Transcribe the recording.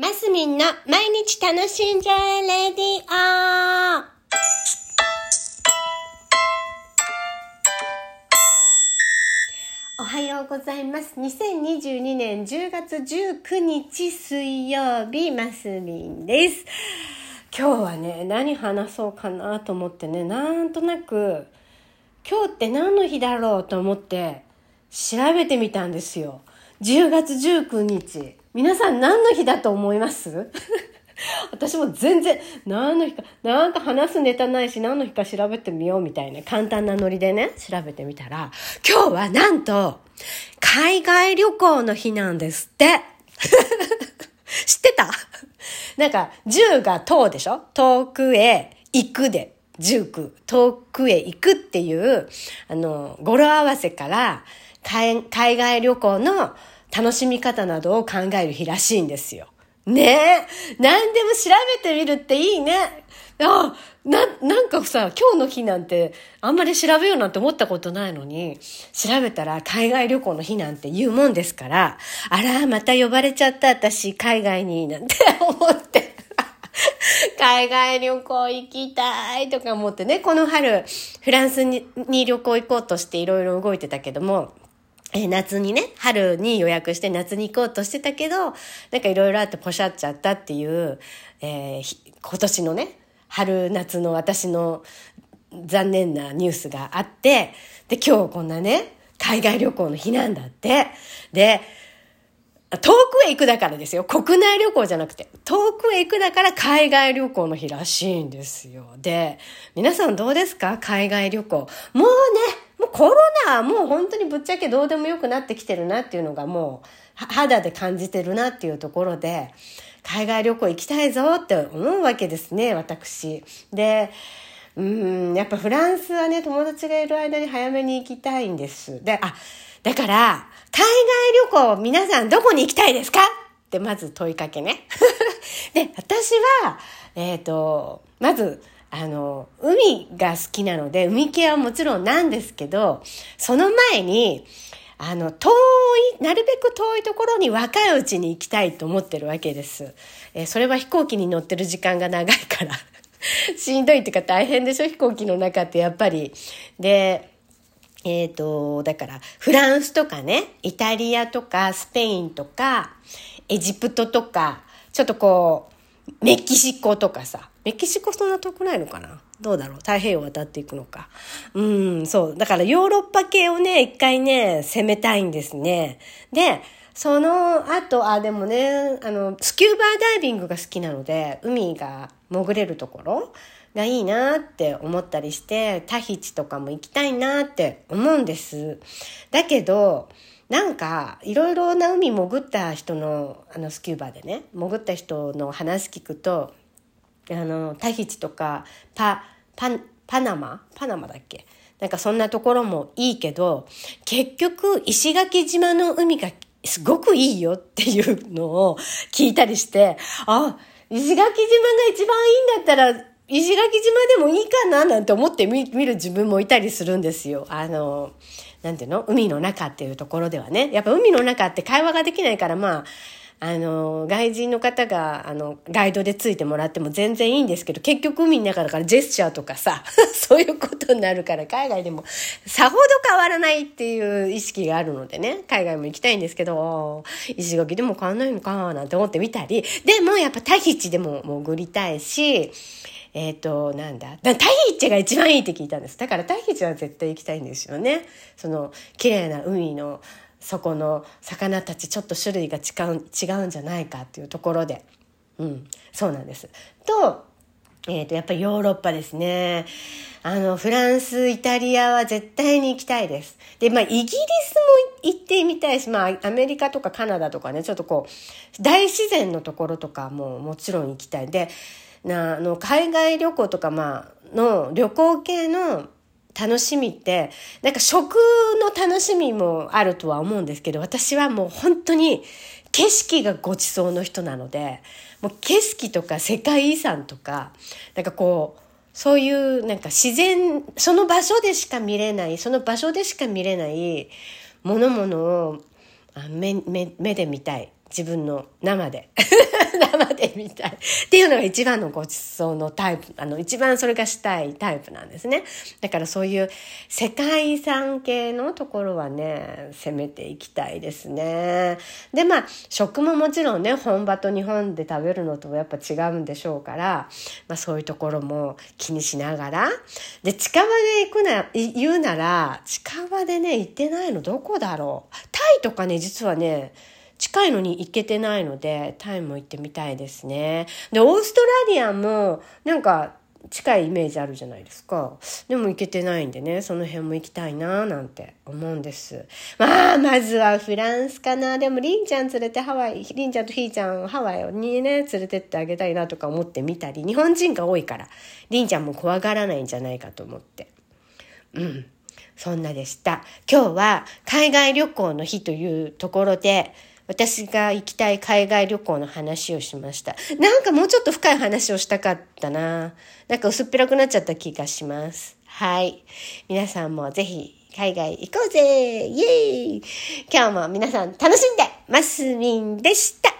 マスミンの毎日楽しんじゃえレディオおはようございます。2022年10月19日水曜日、マスミンです。今日はね、何話そうかなと思ってね、なんとなく、今日って何の日だろうと思って調べてみたんですよ。10月19日。皆さん何の日だと思います？私も全然何の日か、なんか話すネタないし何の日か調べてみようみたいな簡単なノリでね、調べてみたら、今日はなんと、海外旅行の日なんですって。知ってた？なんか、10が遠でしょ？遠くへ行くで。19、遠くへ行くっていう、あの、語呂合わせから、海海外旅行の楽しみ方などを考える日らしいんですよ。ねえ。何でも調べてみるっていいね。あ、な、なんかさ、今日の日なんて、あんまり調べようなんて思ったことないのに、調べたら海外旅行の日なんて言うもんですから、あら、また呼ばれちゃった私、海外に、なんて 思って。海外旅行行きたいとか思ってね、この春、フランスにに旅行行こうとしていろいろ動いてたけども、えー夏にね、春に予約して夏に行こうとしてたけど、なんかいろいろあってポシャっちゃったっていう、えー今年のね、春夏の私の残念なニュースがあって、で、今日こんなね、海外旅行の日なんだって。で、遠くへ行くだからですよ。国内旅行じゃなくて、遠くへ行くだから海外旅行の日らしいんですよ。で、皆さんどうですか？海外旅行。もうね、コロナはもう本当にぶっちゃけどうでもよくなってきてるなっていうのがもう肌で感じてるなっていうところで、海外旅行行きたいぞって思うわけですね、私。で、うん、やっぱフランスはね、友達がいる間に早めに行きたいんです。で、あ、だから、海外旅行皆さんどこに行きたいですか？ってまず問いかけね。で、私は、えっ、と、まず、あの、海が好きなので、海系はもちろんなんですけど、その前に、あの、遠い、なるべく遠いところに若いうちに行きたいと思ってるわけです。えーそれは飛行機に乗ってる時間が長いから。しんどいっていうか大変でしょ？飛行機の中ってやっぱり。で、えっ、と、だから、フランスとかね、イタリアとか、スペインとか、エジプトとか、ちょっとこう、メキシコとかさ、メキシコそんな遠くないのかな？どうだろう？太平洋を渡っていくのか。うん、そう。だからヨーロッパ系をね、一回ね、攻めたいんですね。で、その後、あ、でもね、あの、スキューバーダイビングが好きなので、海が潜れるところがいいなって思ったりして、タヒチとかも行きたいなって思うんです。だけど、なんか、いろいろな海潜った人の、あの、スキューバーでね、潜った人の話聞くと、あの、タヒチとか、パ、パ、パナマ？パナマだっけ？なんかそんなところもいいけど、結局、石垣島の海がすごくいいよっていうのを聞いたりして、あ、石垣島が一番いいんだったら、石垣島でもいいかななんて思って見見る自分もいたりするんですよ。あの、なんていうの？海の中っていうところではね。やっぱ海の中って会話ができないから、まあ、あの、外人の方が、あの、ガイドでついてもらっても全然いいんですけど、結局海の中だからジェスチャーとかさ、そういうことになるから、海外でもさほど変わらないっていう意識があるのでね、海外も行きたいんですけど、石垣でも変わんないのかなんて思ってみたり、でもやっぱタヒチでも潜りたいし、えっ、と、なんだ。だタヒチが一番いいって聞いたんです。だからタヒチは絶対行きたいんですよね。その、綺麗な海の底の魚たちちょっと種類が違う違うんじゃないかっていうところで。うん、そうなんです。と、えっ、と、やっぱりヨーロッパですね。あの、フランス、イタリアは絶対に行きたいです。で、まあ、イギリスも行ってみたいし、まあ、アメリカとかカナダとかね、ちょっとこう、大自然のところとかももちろん行きたい。で、な、あの、海外旅行とか、まあ、の旅行系の楽しみって、なんか食の楽しみもあるとは思うんですけど、私はもう本当に景色がごちそうの人なので、もう景色とか世界遺産とか、なんかこう、そういうなんか自然、その場所でしか見れない、その場所でしか見れないものものを目目目で見たい。自分の生で。生で見たい。っていうのが一番のごちそうのタイプ、あの、一番それがしたいタイプなんですね。だからそういう世界遺産系のところはね、攻めていきたいですね。で、まあ、食ももちろんね、本場と日本で食べるのとやっぱ違うんでしょうから、まあそういうところも気にしながら。で、近場で行くな、言うなら、近場でね、行ってないのどこだろう。タイとかね、実はね、近いのに行けてないので、タイも行ってみたいですね。で、オーストラリアも、なんか、近いイメージあるじゃないですか。でも行けてないんでね、その辺も行きたいななんて思うんです。まあ、まずはフランスかな。でも、りんちゃん連れてハワイ、りんちゃんとひーちゃんハワイにね、連れてってあげたいなとか思ってみたり、日本人が多いから、りんちゃんも怖がらないんじゃないかと思って。うん。そんなでした。今日は海外旅行の日というところで、私が行きたい海外旅行の話をしました。なんかもうちょっと深い話をしたかったな。なんか薄っぺらくなっちゃった気がします。はい。皆さんもぜひ海外行こうぜイエーイ今日も皆さん楽しんでマスミンでした